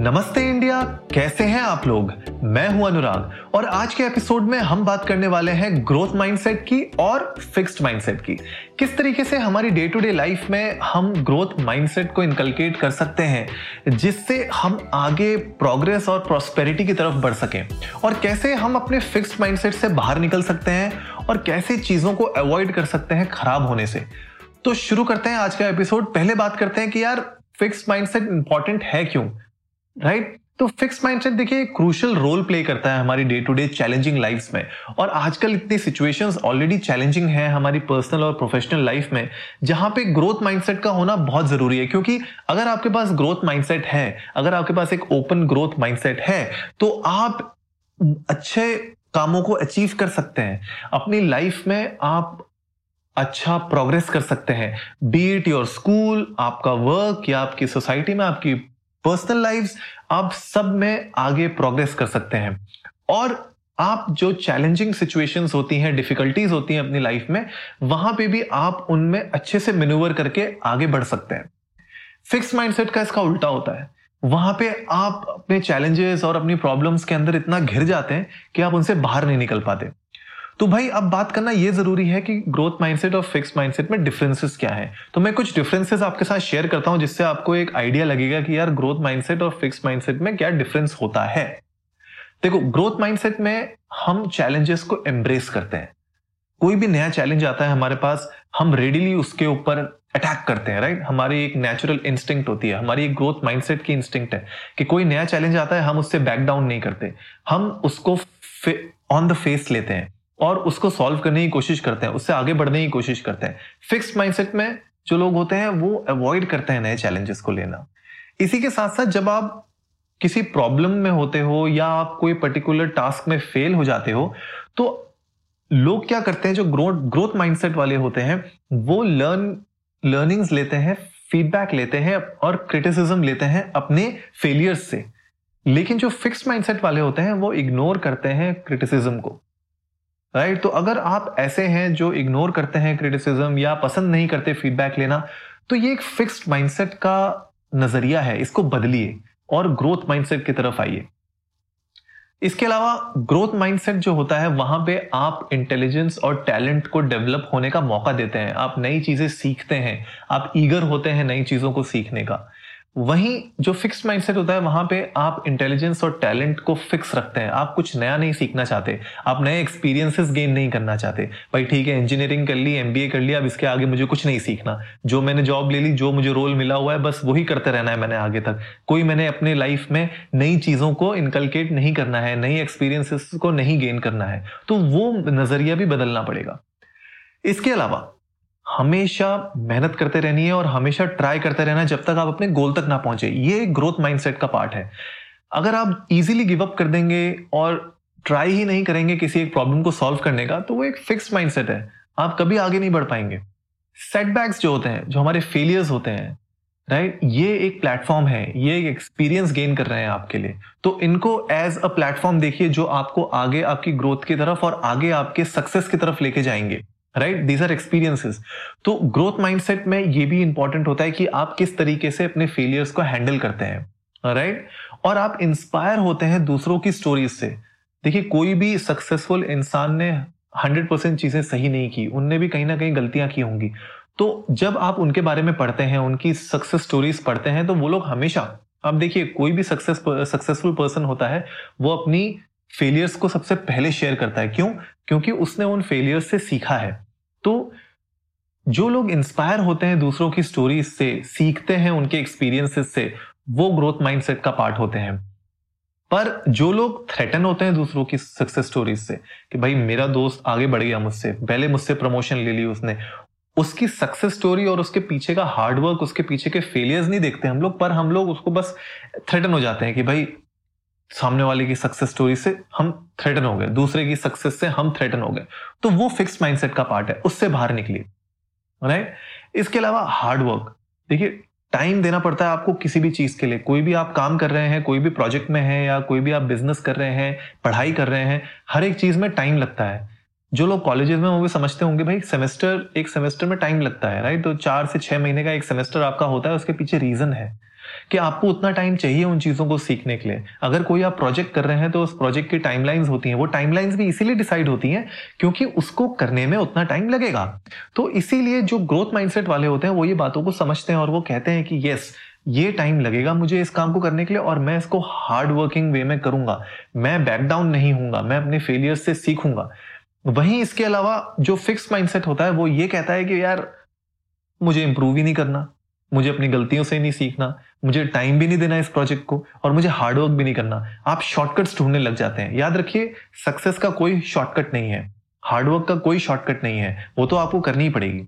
नमस्ते इंडिया, कैसे हैं आप लोग? मैं हूँ अनुराग, और आज के एपिसोड में हम बात करने वाले हैं ग्रोथ माइंडसेट की और फिक्स्ड माइंडसेट की। किस तरीके से हमारी डे टू डे लाइफ में हम ग्रोथ माइंडसेट को इनकलकेट कर सकते हैं, जिससे हम आगे प्रोग्रेस और प्रॉस्पेरिटी की तरफ़ बढ़ सकें? और कैसे हम अपने फिक्स्ड माइंडसेट से बाहर निकल सकते हैं, और कैसे चीज़ों को अवॉइड कर सकते हैं खराब होने से? तो शुरू करते हैं आज का एपिसोड पहले बात करते हैं कि यार फिक्स माइंडसेट इंपॉर्टेंट है क्यों? राइट तो फिक्स माइंडसेट देखिए क्रूशल रोल प्ले करता है हमारी day to day challenging life में। और आजकल इतनी सिचुएशंस ऑलरेडी चैलेंजिंग है हमारी पर्सनल और प्रोफेशनल लाइफ में, जहाँ पे ग्रोथ माइंडसेट का होना बहुत ज़रूरी है। क्योंकि अगर आपके पास ग्रोथ माइंडसेट है, अगर आपके पास एक ओपन ग्रोथ माइंडसेट है तो आप अच्छे कामों को अचीव कर सकते हैं। अपनी लाइफ में आप अच्छा प्रोग्रेस कर सकते हैं। बीट योर स्कूल आपका वर्क या आपकी सोसाइटी में आपकी पर्सनल लाइफ आप सब में आगे प्रोग्रेस कर सकते हैं। और आप जो चैलेंजिंग सिचुएशंस होती हैं, डिफिकल्टीज होती हैं अपनी लाइफ में, वहाँ पे भी आप उनमें अच्छे से मेन्यूवर करके आगे बढ़ सकते हैं। फिक्स माइंडसेट का इसका उल्टा होता है। वहाँ पे आप अपने चैलेंजेस और अपनी प्रॉब्लम्स के अंदर इतना घिर जाते हैं कि आप उनसे बाहर नहीं निकल पाते। तो भाई, अब बात करना ये ज़रूरी है कि ग्रोथ माइंडसेट और फिक्स माइंडसेट में डिफरेंसेस क्या है? तो मैं कुछ डिफरेंसेस आपके साथ शेयर करता हूँ, जिससे आपको एक आइडिया लगेगा कि यार ग्रोथ माइंडसेट और फिक्स माइंडसेट में क्या डिफरेंस होता है। देखो ग्रोथ माइंडसेट में हम चैलेंजेस को एम्ब्रेस करते हैं। कोई भी नया चैलेंज आता है हमारे पास, हम रेडिली उसके ऊपर अटैक करते हैं राइट हमारी एक नेचुरल इंस्टिंक्ट होती है, हमारी एक ग्रोथ माइंडसेट की इंस्टिंक्ट है कि कोई नया चैलेंज आता है, हम उससे बैक डाउन नहीं करते। हम उसको ऑन द फेस लेते हैं। और उसको सॉल्व करने की कोशिश करते हैं, उससे आगे बढ़ने की कोशिश करते हैं। फिक्स माइंडसेट में जो लोग होते हैं, वो अवॉइड करते हैं नए चैलेंजेस को लेना। इसी के साथ साथ जब आप किसी प्रॉब्लम में होते हो या आप कोई पर्टिकुलर टास्क में फेल हो जाते हो तो लोग क्या करते हैं, जो ग्रोथ ग्रोथ माइंडसेट वाले होते हैं, वो लर्न लर्निंग्स लेते हैं फीडबैक लेते हैं और क्रिटिसिज्म लेते हैं अपने फेलियर्स से। लेकिन जो फिक्स माइंडसेट वाले होते हैं, वो इग्नोर करते हैं क्रिटिसिज्म को। Right right? तो अगर आप ऐसे हैं जो इग्नोर करते हैं क्रिटिसिज्म या पसंद नहीं करते फीडबैक लेना तो ये एक फिक्स्ड माइंडसेट का नज़रिया है। इसको बदलिए और ग्रोथ माइंडसेट की तरफ़ आइए। इसके अलावा ग्रोथ माइंडसेट जो होता है, वहाँ पे आप इंटेलिजेंस और टैलेंट को डेवलप होने का मौका देते हैं। आप नई चीज़ें सीखते हैं। आप ईगर होते हैं नई चीज़ों को सीखने का। वहीं जो फिक्स माइंडसेट होता है, वहाँ पे आप इंटेलिजेंस और टैलेंट को फिक्स रखते हैं। आप कुछ नया नहीं सीखना चाहते। आप नए एक्सपीरियंसेस गेन नहीं करना चाहते। भाई ठीक है इंजीनियरिंग कर ली एमबीए कर लिया, अब इसके आगे मुझे कुछ नहीं सीखना। जो मैंने जॉब ले ली, जो मुझे रोल मिला हुआ है, बस वही करते रहना है मैंने आगे तक। कोई मैंने अपने लाइफ में नई चीज़ों को इनकलकेट नहीं करना है, नई एक्सपीरियंसेस को नहीं गेन करना है तो वो नज़रिया भी बदलना पड़ेगा। इसके अलावा हमेशा मेहनत करते रहनी है और हमेशा ट्राई करते रहना जब तक आप अपने गोल तक ना पहुँचे। ये ग्रोथ माइंडसेट का पार्ट है। अगर आप इजीली गिव अप कर देंगे और ट्राई ही नहीं करेंगे किसी एक प्रॉब्लम को सॉल्व करने का तो वो एक फिक्स माइंडसेट है। आप कभी आगे नहीं बढ़ पाएँगे। सेटबैक्स जो होते हैं, जो हमारे फेलियर्स होते हैं राइट right? ये एक प्लेटफॉर्म है। ये एक एक्सपीरियंस गेन कर रहे हैं आपके लिए। तो इनको एज अ प्लेटफॉर्म देखिए जो आपको आगे आपकी ग्रोथ की तरफ़ और आगे आपके सक्सेस की तरफ़ लेके जाएँगे। राइट दीज आर एक्सपीरियंसेस तो ग्रोथ माइंडसेट में ये भी इंपॉर्टेंट होता है कि आप किस तरीके से अपने फेलियर्स को हैंडल करते हैं। राइट? और आप इंस्पायर होते हैं दूसरों की स्टोरीज से। देखिए, कोई भी सक्सेसफुल इंसान ने हंड्रेड परसेंट चीज़ें सही नहीं की, उनने भी कहीं ना कहीं गलतियाँ की होंगी। तो जब आप उनके बारे में पढ़ते हैं, उनकी सक्सेस स्टोरीज पढ़ते हैं तो वो लोग हमेशा अब देखिए, कोई भी सक्सेस सक्सेसफुल पर्सन होता है, वो अपनी फेलियर्स को सबसे पहले शेयर करता है। क्यों? क्योंकि उसने उन फेलियर्स से सीखा है। तो जो लोग इंस्पायर होते हैं दूसरों की स्टोरीज से, सीखते हैं उनके एक्सपीरियंसेस से, वो ग्रोथ माइंडसेट का पार्ट होते हैं। पर जो लोग थ्रेटन होते हैं दूसरों की सक्सेस स्टोरीज से, कि भाई मेरा दोस्त आगे बढ़ गया मुझसे, पहले मुझसे प्रमोशन ले ली उसने, उसकी सक्सेस स्टोरी और उसके पीछे का हार्डवर्क उसके पीछे के फेलियर्स नहीं देखते हम लोग, पर हम लोग उसको बस थ्रेटन हो जाते हैं कि भाई सामने वाले की सक्सेस स्टोरी से हम थ्रेटन हो गए, दूसरे की सक्सेस से हम थ्रेटन हो गए। तो वो फिक्स माइंडसेट का पार्ट है, उससे बाहर निकलिए। राइट इसके अलावा हार्ड वर्क देखिए टाइम देना पड़ता है आपको किसी भी चीज़ के लिए। कोई भी आप काम कर रहे हैं, कोई भी प्रोजेक्ट में है या कोई भी आप बिज़नेस कर रहे हैं, पढ़ाई कर रहे हैं, हर एक चीज़ में टाइम लगता है। जो लोग कॉलेजेस में वो भी समझते होंगे, भाई सेमेस्टर एक सेमेस्टर में टाइम लगता है राइट तो चार से छह महीने का एक सेमेस्टर आपका होता है, उसके पीछे रीजन है। कि आपको उतना टाइम चाहिए उन चीज़ों को सीखने के लिए। अगर कोई आप प्रोजेक्ट कर रहे हैं तो उस प्रोजेक्ट की टाइमलाइंस होती हैं। वो टाइमलाइंस भी इसीलिए डिसाइड होती हैं क्योंकि उसको करने में उतना टाइम लगेगा। तो इसीलिए जो ग्रोथ माइंडसेट वाले होते हैं, वो ये बातों को समझते हैं और वो कहते हैं कि यस ये टाइम लगेगा मुझे इस काम को करने के लिए और मैं इसको हार्ड वर्किंग वे में करूँगा। मैं बैक डाउन नहीं हूँगा, मैं अपने फेलियर से सीखूँगा। वहीं इसके अलावा जो फिक्स माइंडसेट होता है, वो ये कहता है कि, यार, मुझे इंप्रूव ही नहीं करना। मुझे अपनी गलतियों से नहीं सीखना, मुझे टाइम भी नहीं देना इस प्रोजेक्ट को और मुझे हार्डवर्क भी नहीं करना। आप शॉर्टकट्स ढूँढने लग जाते हैं। याद रखिए सक्सेस का कोई शॉर्टकट नहीं है। हार्डवर्क का कोई शॉर्टकट नहीं है। वो तो आपको करनी ही पड़ेगी।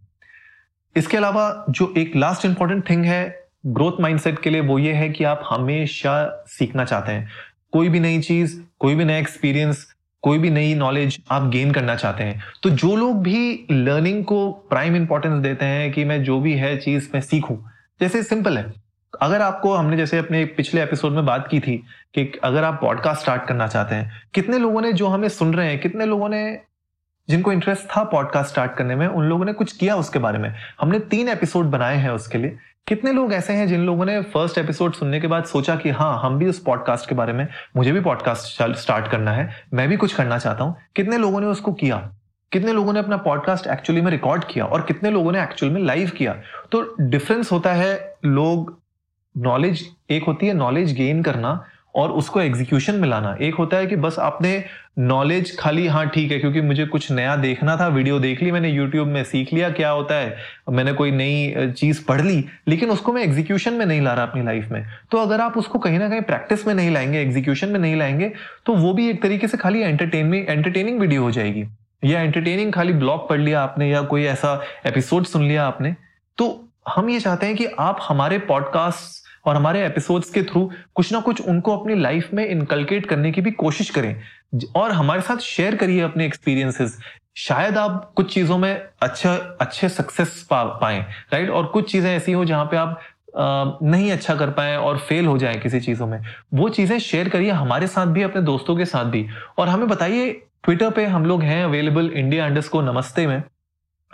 इसके अलावा जो एक लास्ट इंपॉर्टेंट थिंग है ग्रोथ माइंडसेट के लिए वो ये है कि आप हमेशा सीखना चाहते हैं। कोई भी नई चीज़, कोई भी नया एक्सपीरियंस कोई भी नई नॉलेज आप गेन करना चाहते हैं। तो जो लोग भी लर्निंग को प्राइम इंपॉर्टेंस देते हैं कि मैं जो भी है चीज़ मैं सीखूं, जैसे सिंपल है। अगर आपको, हमने जैसे अपने पिछले एपिसोड में बात की थी कि अगर आप पॉडकास्ट स्टार्ट करना चाहते हैं, कितने लोगों ने जो हमें सुन रहे हैं, कितने लोगों ने जिनको इंटरेस्ट था पॉडकास्ट स्टार्ट करने में, उन लोगों ने कुछ किया उसके बारे में। हमने तीन एपिसोड बनाए हैं उसके लिए। कितने लोग ऐसे हैं जिन लोगों ने फ़र्स्ट एपिसोड सुनने के बाद सोचा कि हाँ हम भी उस पॉडकास्ट के बारे में, मुझे भी पॉडकास्ट स्टार्ट करना है, मैं भी कुछ करना चाहता हूँ। कितने लोगों ने उसको किया? कितने लोगों ने अपना पॉडकास्ट एक्चुअली में रिकॉर्ड किया और कितने लोगों ने एक्चुअल में लाइव किया? तो डिफरेंस होता है, लोग नॉलेज एक होती है नॉलेज गेन करना और उसको एग्जीक्यूशन में लाना एक होता है कि बस आपने नॉलेज खाली हाँ ठीक है, क्योंकि मुझे कुछ नया देखना था वीडियो देख ली मैंने यूट्यूब में सीख लिया, क्या होता है, मैंने कोई नई चीज़ पढ़ ली, लेकिन उसको मैं एग्जीक्यूशन में नहीं ला रहा अपनी लाइफ में। तो अगर आप उसको कहीं ना कहीं प्रैक्टिस में नहीं लाएँगे एग्जीक्यूशन में नहीं लाएँगे तो वो भी एक तरीके से खाली एंटरटेनमेंट एंटरटेनिंग वीडियो हो जाएगी। या एंटरटेनिंग खाली ब्लॉग पढ़ लिया आपने, या कोई ऐसा एपिसोड सुन लिया आपने। तो हम ये चाहते हैं कि आप हमारे पॉडकास्ट और हमारे एपिसोड्स के थ्रू कुछ ना कुछ उनको अपनी लाइफ में इनकलकेट करने की भी कोशिश करें। और हमारे साथ शेयर करिए अपने एक्सपीरियंसेस शायद आप कुछ चीज़ों में अच्छा अच्छे सक्सेस पा, पाए राइट और कुछ चीज़ें ऐसी हो जहाँ पे आप नहीं अच्छा कर पाए और फेल हो जाए किसी चीज़ों में। वो चीज़ें शेयर करिए हमारे साथ भी, अपने दोस्तों के साथ भी। और हमें बताइए ट्विटर पे हम लोग हैं अवेलेबल इंडिया अंडर नमस्ते में।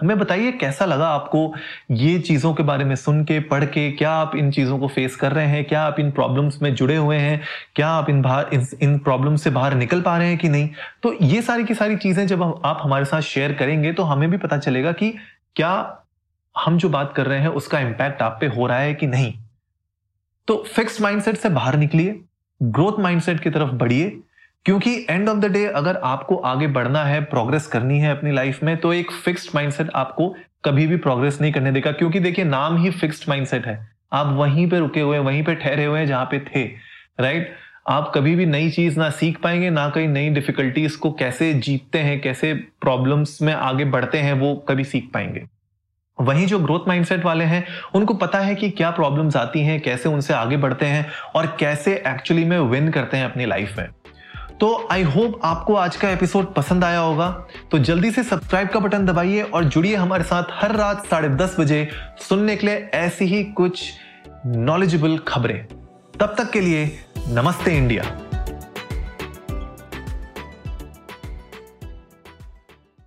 हमें बताइए कैसा लगा आपको ये चीज़ों के बारे में सुन के पढ़ के? क्या आप इन चीज़ों को फेस कर रहे हैं? क्या आप इन प्रॉब्लम्स में जुड़े हुए हैं? क्या आप इन बाहर इन, इन प्रॉब्लम से बाहर निकल पा रहे हैं कि नहीं? तो ये सारी की सारी चीज़ें जब आप हमारे साथ शेयर करेंगे तो हमें भी पता चलेगा कि क्या हम जो बात कर रहे हैं उसका इंपैक्ट आप पे हो रहा है कि नहीं? तो फिक्स माइंडसेट से बाहर निकलिए ग्रोथ माइंडसेट की तरफ़ बढ़िए क्योंकि एंड ऑफ़ द डे अगर आपको आगे बढ़ना है प्रोग्रेस करनी है अपनी लाइफ में तो एक फिक्स्ड माइंडसेट आपको कभी भी प्रोग्रेस नहीं करने देगा। क्योंकि देखिए, नाम ही फिक्स्ड माइंडसेट है। आप वहीं पे रुके हुए वहीं पे ठहरे हुए हैं जहाँ पे थे राइट आप कभी भी नई चीज़ ना सीख पाएँगे, ना कहीं नई डिफिकल्टीज को कैसे जीतते हैं, कैसे प्रॉब्लम्स में आगे बढ़ते हैं, वो कभी सीख पाएँगे। वहीं जो ग्रोथ माइंडसेट वाले हैं, उनको पता है कि क्या प्रॉब्लम्स आती हैं, कैसे उनसे आगे बढ़ते हैं और कैसे एक्चुअली में विन करते हैं अपनी लाइफ में। तो आई होप आपको आज का एपिसोड पसंद आया होगा। तो जल्दी से सब्सक्राइब का बटन दबाइए और जुड़िए हमारे साथ हर रात साढ़े दस बजे सुनने के लिए ऐसी ही कुछ नॉलेजेबल खबरें। तब तक के लिए नमस्ते इंडिया।